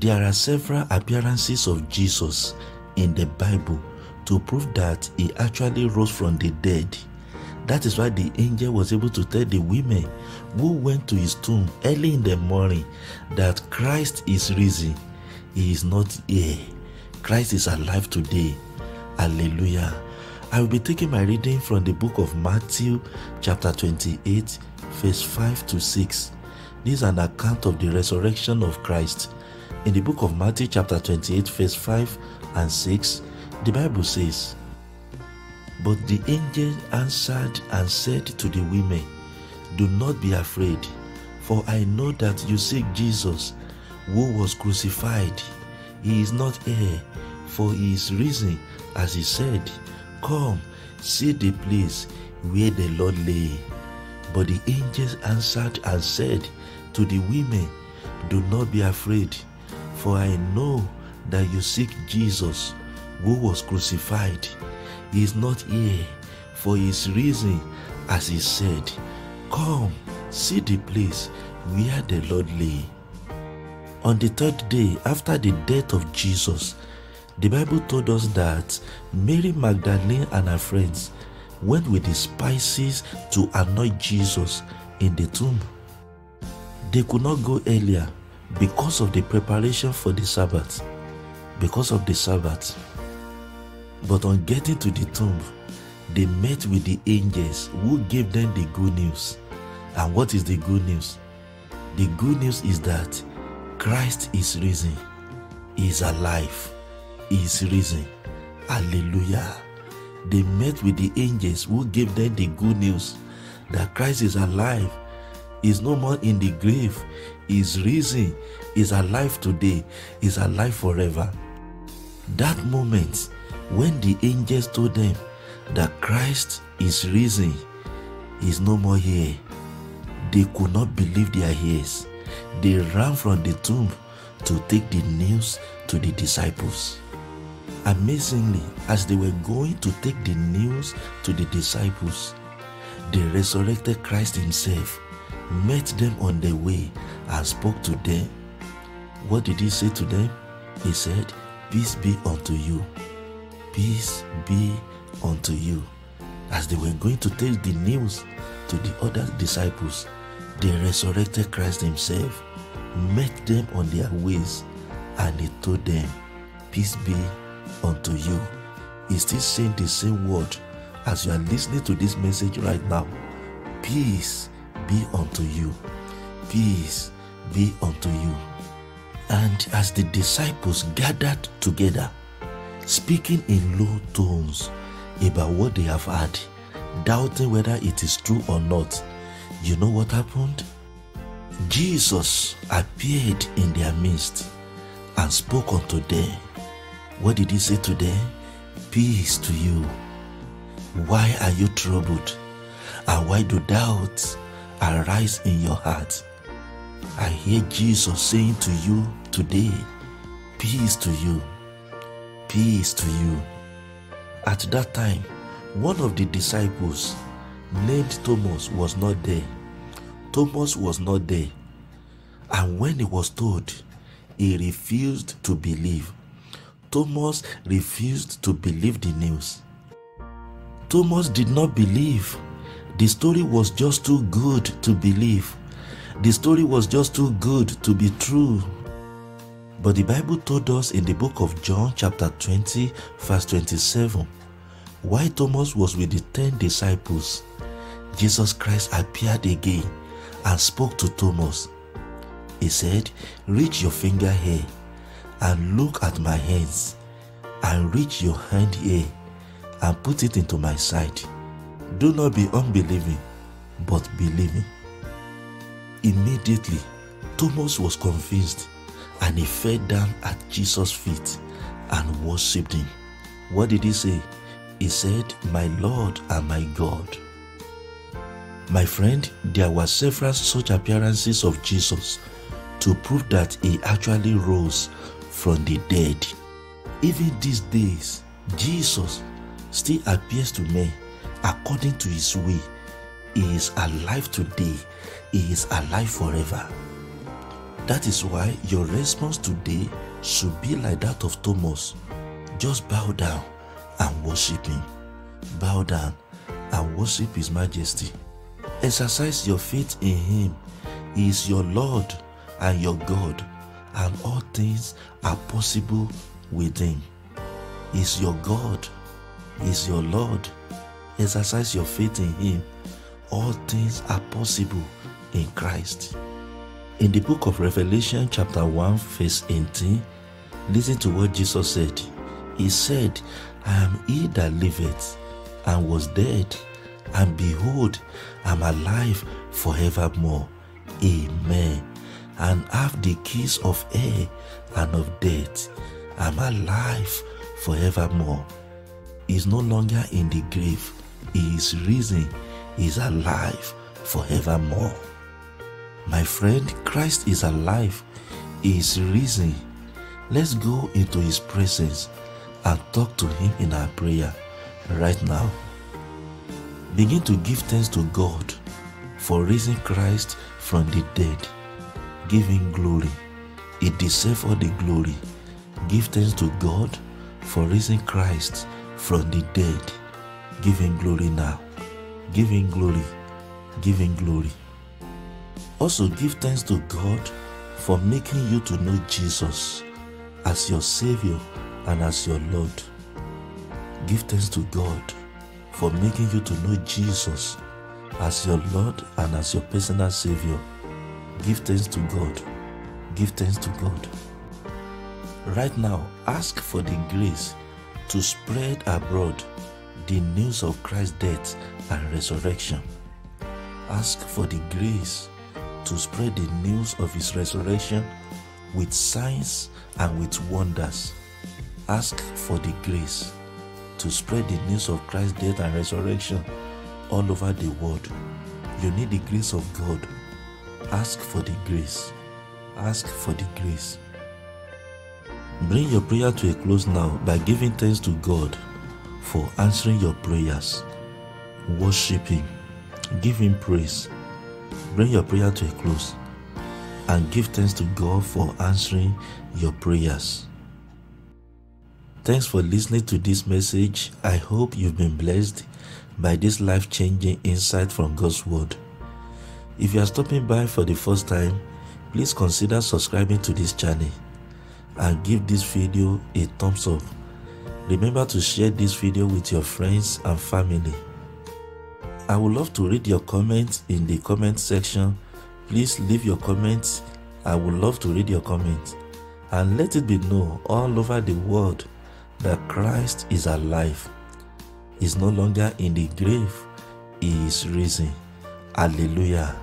There are several appearances of Jesus in the Bible to prove that he actually rose from the dead. That is why the angel was able to tell the women who went to his tomb early in the morning that Christ is risen. He is not here. Christ is alive today. Hallelujah. I will be taking my reading from the book of Matthew, chapter 28, verse 5 to 6. This is an account of the resurrection of Christ. In the book of Matthew, chapter 28, verse 5 and 6, the Bible says, But the angel answered and said to the women, Do not be afraid, for I know that you seek Jesus, who was crucified. He is not here, for he is risen, as he said. Come, see the place where the Lord lay. But the angels answered and said to the women, Do not be afraid, for I know that you seek Jesus who was crucified. He is not here, for he is risen, as he said. Come, see the place where the Lord lay. On the third day after the death of Jesus, the Bible told us that Mary Magdalene and her friends went with the spices to anoint Jesus in the tomb. They could not go earlier because of the preparation for the Sabbath. Because of the Sabbath. But on getting to the tomb, they met with the angels who gave them the good news. And what is the good news? The good news is that Christ is risen, He is alive, He is risen. Hallelujah. They met with the angels who gave them the good news that Christ is alive, is no more in the grave, is risen, is alive today, is alive forever. That moment when the angels told them that Christ is risen, is no more here, they could not believe their ears. They ran from the tomb to take the news to the disciples. Amazingly, as they were going to take the news to the disciples, the resurrected Christ Himself met them on the way and spoke to them. What did He say to them? He said, Peace be unto you. Peace be unto you. As they were going to take the news to the other disciples, the resurrected Christ Himself met them on their ways and He told them, Peace be unto you. He's still saying the same word as you are listening to this message right now. Peace be unto you. Peace be unto you. And as the disciples gathered together, speaking in low tones about what they have heard, doubting whether it is true or not, you know what happened? Jesus appeared in their midst and spoke unto them. What did he say to them? Peace to you. Why are you troubled? And why do doubts arise in your heart? I hear Jesus saying to you today, Peace to you. Peace to you. At that time, one of the disciples named Thomas was not there. Thomas was not there. And when he was told, he refused to believe. Thomas refused to believe the news. Thomas did not believe. The story was just too good to believe. The story was just too good to be true. But the Bible told us in the book of John, chapter 20, verse 27, why Thomas was with the ten disciples, Jesus Christ appeared again and spoke to Thomas. He said, Reach your finger here and look at my hands, and reach your hand here and put it into my side. Do not be unbelieving, but believing. Immediately, Thomas was convinced and he fell down at Jesus' feet and worshipped him. What did he say? He said, My Lord and my God. My friend, there were several such appearances of Jesus to prove that he actually rose from the dead. Even these days, Jesus still appears to men according to his way. He is alive today, he is alive forever. That is why your response today should be like that of Thomas. Just bow down and worship Him. Bow down and worship His Majesty. Exercise your faith in Him. He is your Lord and your God, and all things are possible with Him. He is your God. He is your Lord. Exercise your faith in Him. All things are possible in Christ. In the book of Revelation, chapter 1, verse 18, listen to what Jesus said. He said, I am he that liveth and was dead, and behold, I'm alive forevermore. Amen. And have the keys of air and of death. I'm alive forevermore. Is no longer in the grave. He is risen. He is alive forevermore. My friend, Christ is alive. He is risen. Let's go into his presence and talk to him in our prayer right now. Begin to give thanks to God for raising Christ from the dead. Give him glory. He deserves all the glory. Give thanks to God for raising Christ from the dead. Give him glory now. Give him glory. Give him glory. Also, give thanks to God for making you to know Jesus as your Savior and as your Lord. Give thanks to God for making you to know Jesus as your Lord and as your personal Savior. Give thanks to God. Give thanks to God. Right now, ask for the grace to spread abroad the news of Christ's death and resurrection. Ask for the grace to spread the news of his resurrection with signs and with wonders. Ask for the grace to spread the news of Christ's death and resurrection all over the world. You need the grace of God. Ask for the grace. Ask for the grace. Bring your prayer to a close now by giving thanks to God for answering your prayers. Worship Him. Give Him praise. Bring your prayer to a close and give thanks to God for answering your prayers. Thanks for listening to this message. I hope you've been blessed by this life changing insight from God's Word. If you are stopping by for the first time, please consider subscribing to this channel and give this video a thumbs up. Remember to share this video with your friends and family. I would love to read your comments in the comment section. Please leave your comments. I would love to read your comments. And let it be known all over the world that Christ is alive. He's no longer in the grave, He is risen. Hallelujah.